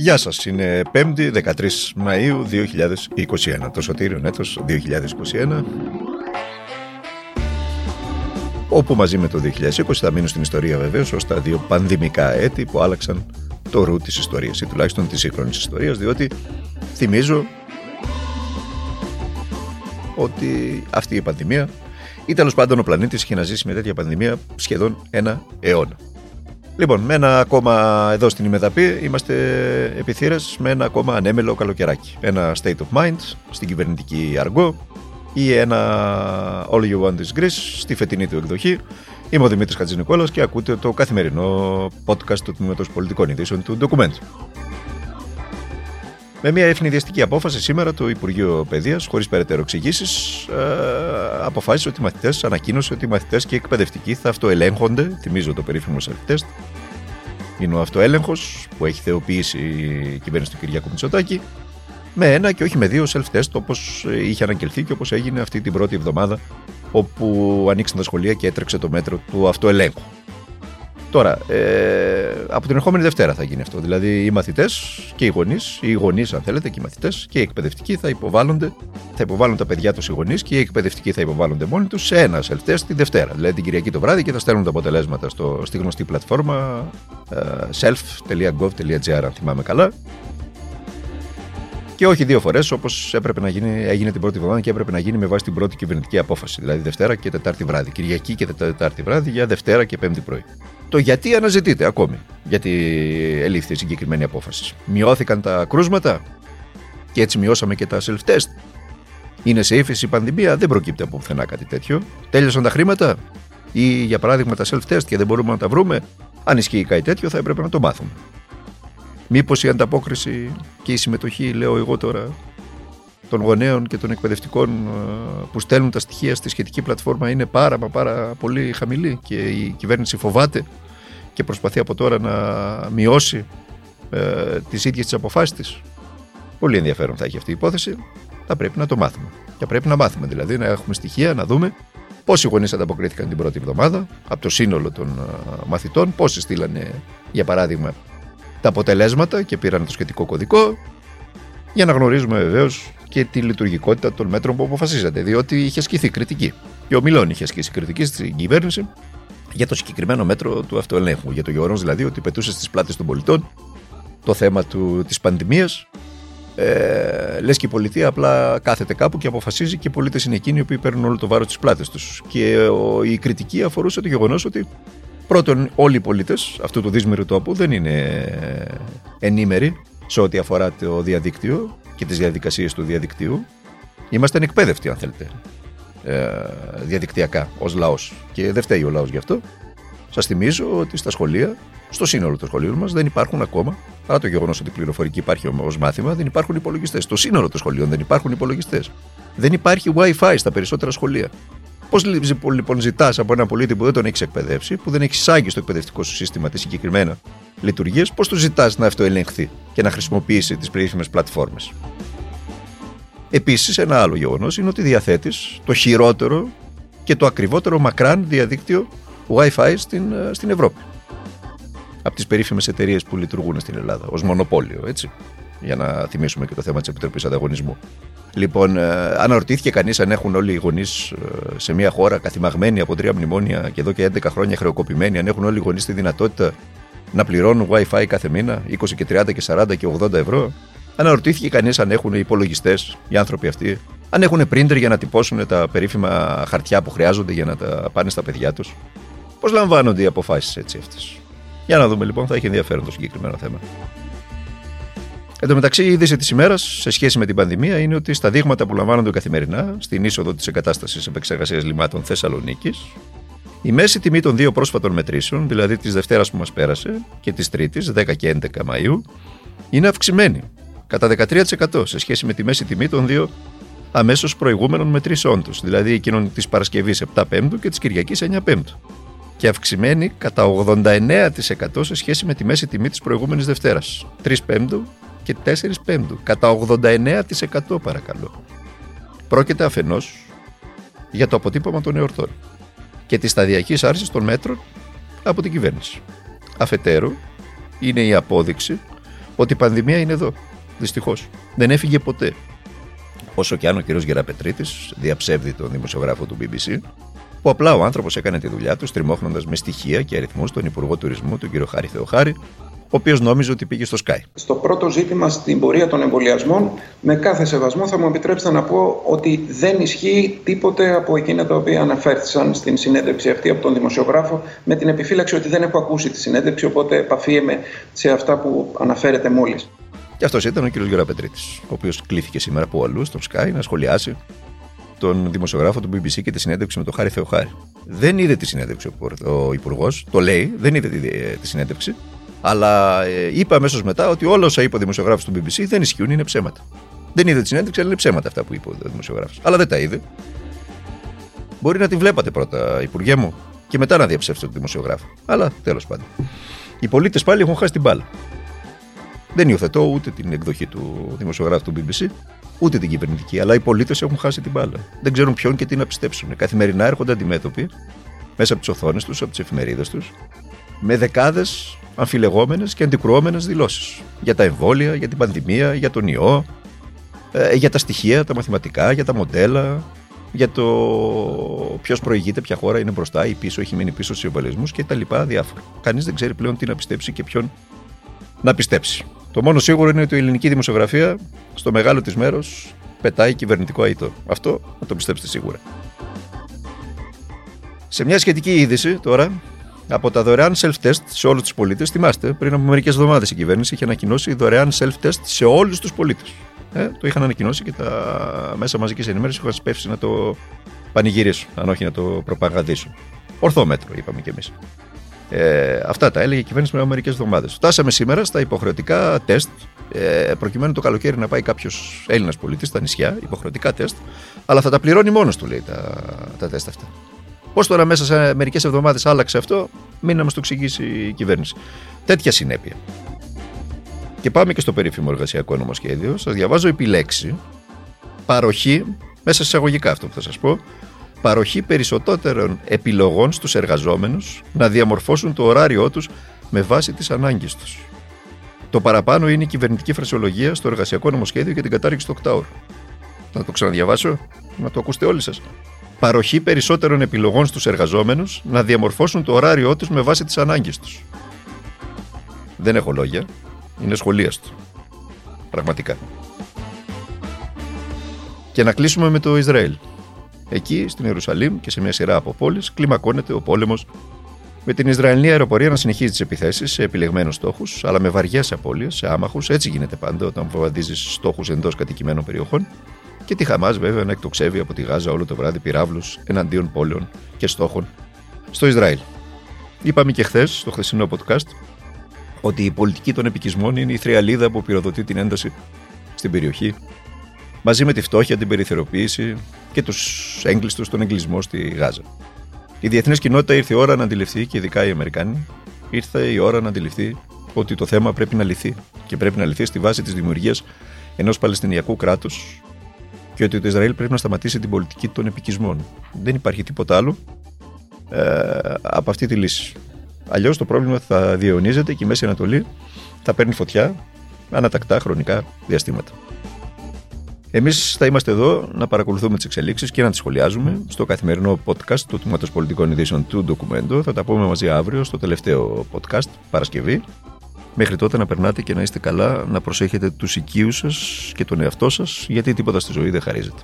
Γεια σας, είναι 5η 13 Μαΐου 2021, το σωτήριο έτος 2021 όπου μαζί με το 2020 θα μείνουν στην ιστορία βεβαίως ως τα δύο πανδημικά έτη που άλλαξαν το ρου της ιστορίας ή τουλάχιστον της σύγχρονης ιστορίας διότι θυμίζω ότι αυτή η πανδημία ή τέλος πάντων ο πλανήτης είχε να ζήσει με τέτοια πανδημία σχεδόν ένα αιώνα. Λοιπόν, με ένα ακόμα εδώ στην Ημεδαπή είμαστε επιθύρες με ένα ακόμα ανέμελο καλοκαιράκι. Ένα state of mind στην κυβερνητική αργό ή ένα All You Want Is Greece στη φετινή του εκδοχή. Είμαι ο Δημήτρης Χατζηνικόλας και ακούτε το καθημερινό podcast του Τμήματος Πολιτικών Ειδήσεων του Document. Με μια ευνηδιαστική απόφαση σήμερα το Υπουργείο Παιδείας, χωρίς περαιτέρω εξηγήσεις, ε, αποφάσισε ότι οι μαθητές, ανακοίνωσε ότι οι μαθητές και οι εκπαιδευτικοί θα αυτοελέγχονται, θυμίζω το περίφημο self-test, είναι ο αυτοέλεγχος που έχει θεοποιήσει η κυβέρνηση του Κυριακού Μητσοτάκη, με ένα και όχι με δύο self-test όπως είχε αναγγελθεί και όπως έγινε αυτή την πρώτη εβδομάδα όπου ανοίξαν τα σχολεία και έτρεξε το μέτρο του αυτοελέγχου. Τώρα, ε, από την ερχόμενη Δευτέρα θα γίνει αυτό. Δηλαδή, οι μαθητές και οι γονείς, οι γονείς, αν θέλετε, και οι μαθητές και οι εκπαιδευτικοί θα υποβάλλονται, θα υποβάλλουν τα παιδιά τους οι γονείς και οι εκπαιδευτικοί θα υποβάλλονται μόνοι τους σε ένα self-test τη Δευτέρα. Δηλαδή, την Κυριακή το βράδυ και θα στέλνουν τα αποτελέσματα στο, στη γνωστή πλατφόρμα ε, self.gov.gr, αν θυμάμαι καλά. Και όχι δύο φορές όπως έπρεπε να γίνει, έγινε την πρώτη εβδομάδα και έπρεπε να γίνει με βάση την πρώτη κυβερνητική απόφαση. Δηλαδή Δευτέρα και Τετάρτη βράδυ. Κυριακή και Τετάρτη βράδυ για Δευτέρα και Πέμπτη πρωί. Το γιατί αναζητείται ακόμη. Γιατί ελήφθη η συγκεκριμένη απόφαση. Μειώθηκαν τα κρούσματα και έτσι μειώσαμε και τα self-test. Είναι σε ύφεση η πανδημία, δεν προκύπτει από πουθενά κάτι τέτοιο. Τέλειωσαν τα χρήματα ή για παράδειγμα τα self-test και δεν μπορούμε να τα βρούμε. Αν ισχύει κάτι τέτοιο θα έπρεπε να το μάθουμε. Μήπως η ανταπόκριση και η συμμετοχή, λέω εγώ τώρα, των γονέων και των εκπαιδευτικών ε, που στέλνουν τα στοιχεία στη σχετική πλατφόρμα είναι πάρα μα πάρα πολύ χαμηλή και η κυβέρνηση φοβάται και προσπαθεί από τώρα να μειώσει ε, τις ίδιες τις αποφάσεις της. Πολύ ενδιαφέρον θα έχει αυτή η υπόθεση. Θα πρέπει να το μάθουμε. Και πρέπει να μάθουμε δηλαδή, να έχουμε στοιχεία, να δούμε πόσοι γονείς ανταποκρίθηκαν την πρώτη εβδομάδα από το σύνολο των ε, μαθητών, πόσοι στείλανε για παράδειγμα τα αποτελέσματα και πήραν το σχετικό κωδικό για να γνωρίζουμε βεβαίως και τη λειτουργικότητα των μέτρων που αποφασίζεται. Διότι είχε ασκηθεί κριτική. Και ο Μιλών είχε ασκήσει κριτική στην κυβέρνηση για το συγκεκριμένο μέτρο του αυτοελέγχου. Για το γεγονός δηλαδή ότι πετούσε στις πλάτες των πολιτών το θέμα της πανδημίας. Ε, Λες και η πολιτεία απλά κάθεται κάπου και αποφασίζει και οι πολίτες είναι εκείνοι που παίρνουν όλο το βάρος της πλάτη τους. Και ο, η κριτική αφορούσε το γεγονός ότι πρώτον, όλοι οι πολίτες αυτού του δύσμερου τόπου δεν είναι ενήμεροι σε ό,τι αφορά το διαδίκτυο και τις διαδικασίες του διαδικτύου. Είμαστε ανεκπαίδευτοι, αν θέλετε, ε, διαδικτυακά ως λαός. Και δεν φταίει ο λαός γι' αυτό. Σας θυμίζω ότι στα σχολεία, στο σύνολο των σχολείων μας, δεν υπάρχουν ακόμα, παρά το γεγονός ότι η πληροφορική υπάρχει ως μάθημα, δεν υπάρχουν υπολογιστές. Στο σύνολο των σχολείων δεν υπάρχουν υπολογιστές. Δεν υπάρχει WiFi στα περισσότερα σχολεία. Πώς λοιπόν ζητάς από έναν πολίτη που δεν τον έχεις εκπαιδεύσει, που δεν έχεις εισάγει στο εκπαιδευτικό σου σύστημα τι συγκεκριμένα λειτουργίες, πώς τους ζητάς να αυτοελεγχθεί και να χρησιμοποιήσει τις περίφημες πλατφόρμες. Επίσης, ένα άλλο γεγονός είναι ότι διαθέτεις το χειρότερο και το ακριβότερο μακράν διαδίκτυο WiFi στην, ε, στην Ευρώπη. Από τις περίφημες εταιρείες που λειτουργούν στην Ελλάδα, ως μονοπόλιο, έτσι. Για να θυμίσουμε και το θέμα της Επιτροπής Ανταγωνισμού. Λοιπόν, ε, αναρωτήθηκε κανείς αν έχουν όλοι οι γονείς ε, σε μια χώρα καθημαγμένοι από τρία μνημόνια και εδώ και 11 χρόνια χρεοκοπημένοι, αν έχουν όλοι οι γονείς τη δυνατότητα να πληρώνουν WiFi κάθε μήνα 20 και 30 και 40 και 80 ευρώ. Αναρωτήθηκε κανείς αν έχουν υπολογιστές οι άνθρωποι αυτοί, αν έχουν printer για να τυπώσουν τα περίφημα χαρτιά που χρειάζονται για να τα πάνε στα παιδιά τους. Πώς λαμβάνονται οι αποφάσεις έτσι αυτές; Για να δούμε λοιπόν, θα έχει ενδιαφέρον το συγκεκριμένο θέμα. Εν τω μεταξύ, η είδηση της ημέρας σε σχέση με την πανδημία είναι ότι στα δείγματα που λαμβάνονται καθημερινά στην είσοδο της εγκατάστασης επεξεργασίας λιμάτων Θεσσαλονίκης, η μέση τιμή των δύο πρόσφατων μετρήσεων, δηλαδή της Δευτέρας που μας πέρασε και της Τρίτης, 10 και 11 Μαου, είναι αυξημένη κατά 13% σε σχέση με τη μέση τιμή των δύο αμέσως προηγούμενων μετρήσεών τους, δηλαδή εκείνων της Παρασκευής 7 Πέμπτου και της Κυριακής 9 Πέμπτου. Και αυξημένη κατά 89% σε σχέση με τη μέση τιμή της προηγούμενης Δευτέρας, 3 Πέμπτου και 4 Πέμπτου. Κατά 89% παρακαλώ. Πρόκειται αφενός για το αποτύπωμα των εορτών και της σταδιακής άρσης των μέτρων από την κυβέρνηση. Αφετέρου, είναι η απόδειξη ότι η πανδημία είναι εδώ. Δυστυχώς. Δεν έφυγε ποτέ. Όσο και αν ο κ. Γεραπετρίτης διαψεύδει τον δημοσιογράφο του BBC, που απλά ο άνθρωπος έκανε τη δουλειά του, στριμώχνοντας με στοιχεία και αριθμούς τον Υπουργό Τουρισμού, τον κ. Χάρη Θεοχάρη, ο οποίος νόμιζε ότι πήγε στο Sky. Στο πρώτο ζήτημα στην πορεία των εμβολιασμών, με κάθε σεβασμό θα μου επιτρέψετε να πω ότι δεν ισχύει τίποτε από εκείνα τα οποία αναφέρθησαν στην συνέντευξη αυτή από τον δημοσιογράφο, με την επιφύλαξη ότι δεν έχω ακούσει τη συνέντευξη, οπότε επαφίεμαι σε αυτά που αναφέρετε μόλις. Και αυτός ήταν ο κ. Γεραπετρίτης, ο οποίος κλήθηκε σήμερα από αλλού στο Sky να σχολιάσει τον δημοσιογράφο του BBC και τη συνέντευξη με τον Χάρη Θεοχάρη. Δεν είδε τη συνέντευξη ο Υπουργός, το λέει, δεν είδε τη συνέντευξη, αλλά ε, είπε αμέσως μετά ότι όλα όσα είπε ο δημοσιογράφος του BBC δεν ισχύουν, είναι ψέματα. Δεν είδε τη συνέντευξη, αλλά είναι ψέματα αυτά που είπε ο δημοσιογράφος. Αλλά δεν τα είδε. Μπορεί να τη βλέπατε πρώτα, Υπουργέ μου, και μετά να διαψεύσετε τον δημοσιογράφο. Αλλά τέλος πάντων. Οι πολίτες πάλι έχουν χάσει την μπάλα. Δεν υιοθετώ ούτε την εκδοχή του δημοσιογράφου του BBC, ούτε την κυβερνητική. Αλλά οι πολίτες έχουν χάσει την μπάλα. Δεν ξέρουν ποιον και τι να πιστέψουν. Καθημερινά έρχονται αντιμέτωποι μέσα από τις οθόνες τους, από τις εφημερίδες τους, με δεκάδες αμφιλεγόμενες και αντικρουόμενες δηλώσεις. Για τα εμβόλια, για την πανδημία, για τον ιό, ε, για τα στοιχεία, τα μαθηματικά, για τα μοντέλα, για το ποιος προηγείται, ποια χώρα είναι μπροστά ή πίσω, έχει μείνει πίσω στους εμβολιασμούς και τα λοιπά διάφορα. Κανείς δεν ξέρει πλέον τι να πιστέψει και ποιον να πιστέψει. Το μόνο σίγουρο είναι ότι η ελληνική δημοσιογραφία στο μεγάλο της μέρος πετάει κυβερνητικό αίτο. Αυτό να το πιστέψετε σίγουρα. Σε μια σχετική είδηση τώρα, από τα δωρεάν self-test σε όλους τους πολίτες, θυμάστε, πριν από μερικές εβδομάδες η κυβέρνηση είχε ανακοινώσει δωρεάν self-test σε όλους τους πολίτες. Ε, το είχαν ανακοινώσει και τα μέσα μαζικής ενημέρωσης είχαν σπεύσει να το πανηγυρίσουν, αν όχι να το προπαγανδίσουν. Ορθό μέτρο, είπαμε κι εμείς. Ε, αυτά τα έλεγε η κυβέρνηση πριν από μερικές εβδομάδες. Φτάσαμε σήμερα στα υποχρεωτικά τεστ, ε, προκειμένου το καλοκαίρι να πάει κάποιος Έλληνας πολίτης στα νησιά, υποχρεωτικά τεστ, αλλά θα τα πληρώνει μόνος του, λέει, τα, τα τεστ αυτά. Πώς τώρα μέσα σε μερικές εβδομάδες άλλαξε αυτό, μην να μας το εξηγήσει η κυβέρνηση. Τέτοια συνέπεια. Και πάμε και στο περίφημο εργασιακό νομοσχέδιο. Σας διαβάζω επιλέξη παροχή, μέσα σε εισαγωγικά αυτό που θα σας πω, παροχή περισσότερων επιλογών στους εργαζόμενους να διαμορφώσουν το ωράριό τους με βάση τις ανάγκες τους. Το παραπάνω είναι η κυβερνητική φρασιολογία στο εργασιακό νομοσχέδιο για την κατάργηση του οκτάωρου. Να το ξαναδιαβάσω, να το ακούσετε όλοι σας. Παροχή περισσότερων επιλογών στους εργαζόμενους να διαμορφώσουν το ωράριό τους με βάση τις ανάγκες τους. Δεν έχω λόγια, είναι σχολίαστο. Πραγματικά. Και να κλείσουμε με το Ισραήλ. Εκεί, στην Ιερουσαλήμ και σε μια σειρά από πόλεις, κλιμακώνεται ο πόλεμος με την Ισραηλινή αεροπορία να συνεχίζει τις επιθέσεις σε επιλεγμένους στόχους, αλλά με βαριές απώλειες σε άμαχους. Έτσι γίνεται πάντα όταν βομβαρδίζεις στόχους εντός κατοικημένων περιοχών. Και τη Χαμάς, βέβαια, να εκτοξεύει από τη Γάζα όλο το βράδυ πυράβλους εναντίον πόλεων και στόχων στο Ισραήλ. Είπαμε και χθες, στο χθεσινό podcast, ότι η πολιτική των επικισμών είναι η θριαλίδα που πυροδοτεί την ένταση στην περιοχή, μαζί με τη φτώχεια, την περιθωριοποίηση, και τους έγκλειστους στον εγκλισμό στη Γάζα. Η διεθνής κοινότητα ήρθε η ώρα να αντιληφθεί, και ειδικά οι Αμερικάνοι, ήρθε η ώρα να αντιληφθεί ότι το θέμα πρέπει να λυθεί και πρέπει να λυθεί στη βάση της δημιουργίας ενός Παλαιστινιακού κράτους και ότι το Ισραήλ πρέπει να σταματήσει την πολιτική των επικισμών. Δεν υπάρχει τίποτα άλλο ε, από αυτή τη λύση. Αλλιώς το πρόβλημα θα διαιωνίζεται και η Μέση Ανατολή θα παίρνει φωτιά ανατακτά χρονικά διαστήματα. Εμείς θα είμαστε εδώ να παρακολουθούμε τις εξελίξεις και να τις σχολιάζουμε στο καθημερινό podcast του Τμήματος Πολιτικών Ειδήσεων του Ντοκουμέντο. Θα τα πούμε μαζί αύριο στο τελευταίο podcast, Παρασκευή. Μέχρι τότε να περνάτε και να είστε καλά, να προσέχετε τους οικείους σας και τον εαυτό σας, γιατί τίποτα στη ζωή δεν χαρίζεται.